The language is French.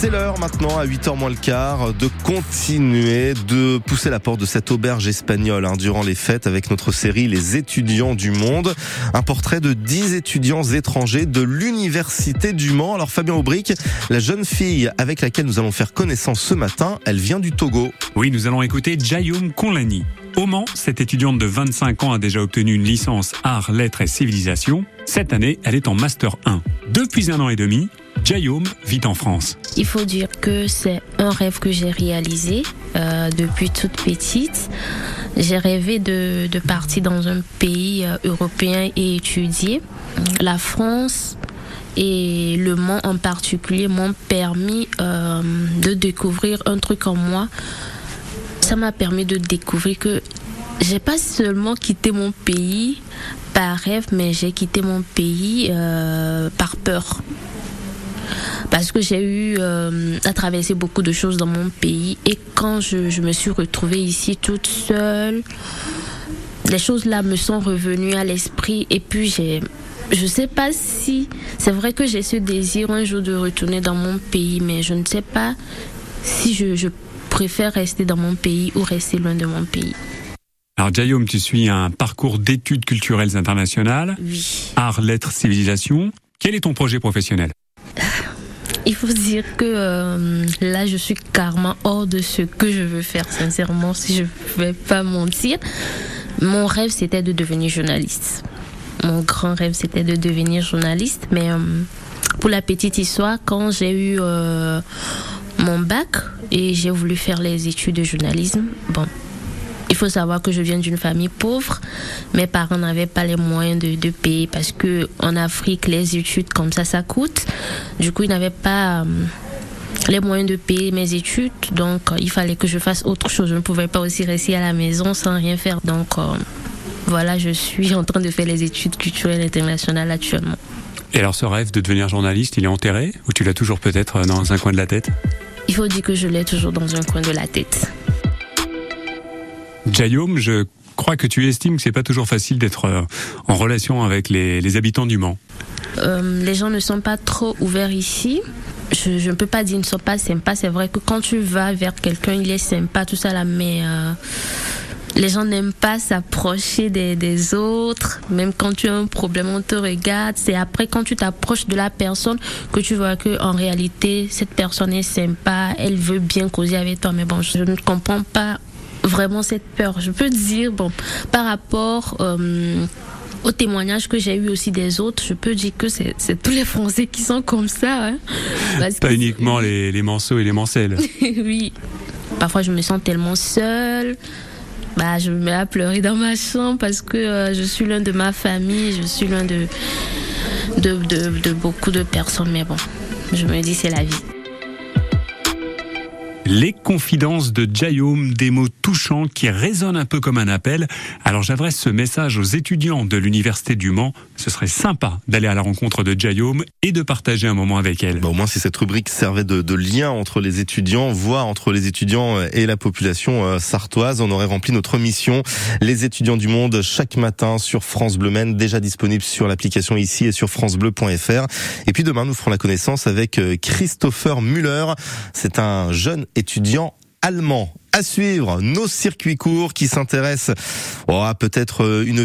C'est l'heure maintenant, à 8h moins le quart, de continuer de pousser la porte de cette auberge espagnole hein, durant les fêtes avec notre série Les étudiants du monde. Un portrait de 10 étudiants étrangers de l'Université du Mans. Alors Fabien Aubric, la jeune fille avec laquelle nous allons faire connaissance ce matin, elle vient du Togo. Oui, nous allons écouter Jayoum Konlani. Au Mans, cette étudiante de 25 ans a déjà obtenu une licence Arts, Lettres et Civilisation. Cette année, elle est en Master 1. Depuis un an et demi, Jayoum vit en France. Il faut dire que c'est un rêve que j'ai réalisé euh, depuis toute petite. J'ai rêvé de, partir dans un pays euh, européen et étudier. La France et le Mans en particulier m'ont permis euh, de découvrir un truc en moi ça m'a permis de découvrir que j'ai pas seulement quitté mon pays par rêve, mais j'ai quitté mon pays par peur. Parce que j'ai eu euh, à traverser beaucoup de choses dans mon pays et quand je, je me suis retrouvée ici toute seule, les choses là me sont revenues à l'esprit et puis j'ai je sais pas si c'est vrai que j'ai ce désir un jour de retourner dans mon pays, mais je ne sais pas si je, je préfère rester dans mon pays ou rester loin de mon pays. Alors Jayom, tu suis un parcours d'études culturelles internationales. Oui. Arts, lettres, civilisation. Quel est ton projet professionnel? Il faut dire que euh, là, je suis carrément hors de ce que je veux faire, sincèrement, si je ne vais pas mentir. Mon rêve, c'était de devenir journaliste. Mon grand rêve, c'était de devenir journaliste. Mais euh, pour la petite histoire, quand j'ai eu euh, mon bac et j'ai voulu faire les études de journalisme. Bon, il faut savoir que je viens d'une famille pauvre. Mes parents n'avaient pas les moyens de, de, payer parce que en Afrique, les études comme ça, ça coûte. Du coup, ils n'avaient pas euh, les moyens de payer mes études. Donc, euh, il fallait que je fasse autre chose. Je ne pouvais pas aussi rester à la maison sans rien faire. Donc, euh, voilà, je suis en train de faire les études culturelles internationales actuellement. Et alors, ce rêve de devenir journaliste, il est enterré ou tu l'as toujours peut-être dans un coin de la tête? Il faut dire que je l'ai toujours dans un coin de la tête. Jayom, je crois que tu estimes que c'est pas toujours facile d'être en relation avec les, habitants du Mans. Euh, les gens ne sont pas trop ouverts ici. Je, je ne peux pas dire qu'ils ne sont pas sympas. C'est vrai que quand tu vas vers quelqu'un, il est sympa, tout ça là, mais euh, les gens n'aiment pas s'approcher des, des, autres. Même quand tu as un problème, on te regarde. C'est après quand tu t'approches de la personne que tu vois que en réalité cette personne est sympa, elle veut bien causer avec toi. Mais bon, je ne comprends pas vraiment cette peur. Je peux dire bon par rapport euh, aux témoignages que j'ai eu aussi des autres, je peux dire que c'est tous les Français qui sont comme ça. Hein. Parce pas uniquement les, les manceaux et les mancelles. oui. Parfois, je me sens tellement seule bah, je me mets à pleurer dans ma chambre parce que euh, je suis l'un de ma famille, je suis l'un de de, de, de beaucoup de personnes. Mais bon, je me dis c'est la vie. Les confidences de Jayom, des mots touchants qui résonnent un peu comme un appel. Alors j'adresse ce message aux étudiants de l'Université du Mans. Ce serait sympa d'aller à la rencontre de Jayom et de partager un moment avec elle. Bah, au moins si cette rubrique servait de, lien entre les étudiants, voire entre les étudiants et la population euh, sartoise, on aurait rempli notre mission. Les étudiants du monde chaque matin sur France Bleu Maine, déjà disponible sur l'application ici et sur francebleu.fr. Et puis demain nous ferons la connaissance avec euh, Christopher Müller. C'est un jeune étudiant allemand. À suivre nos circuits courts qui s'intéressent oh, à peut-être une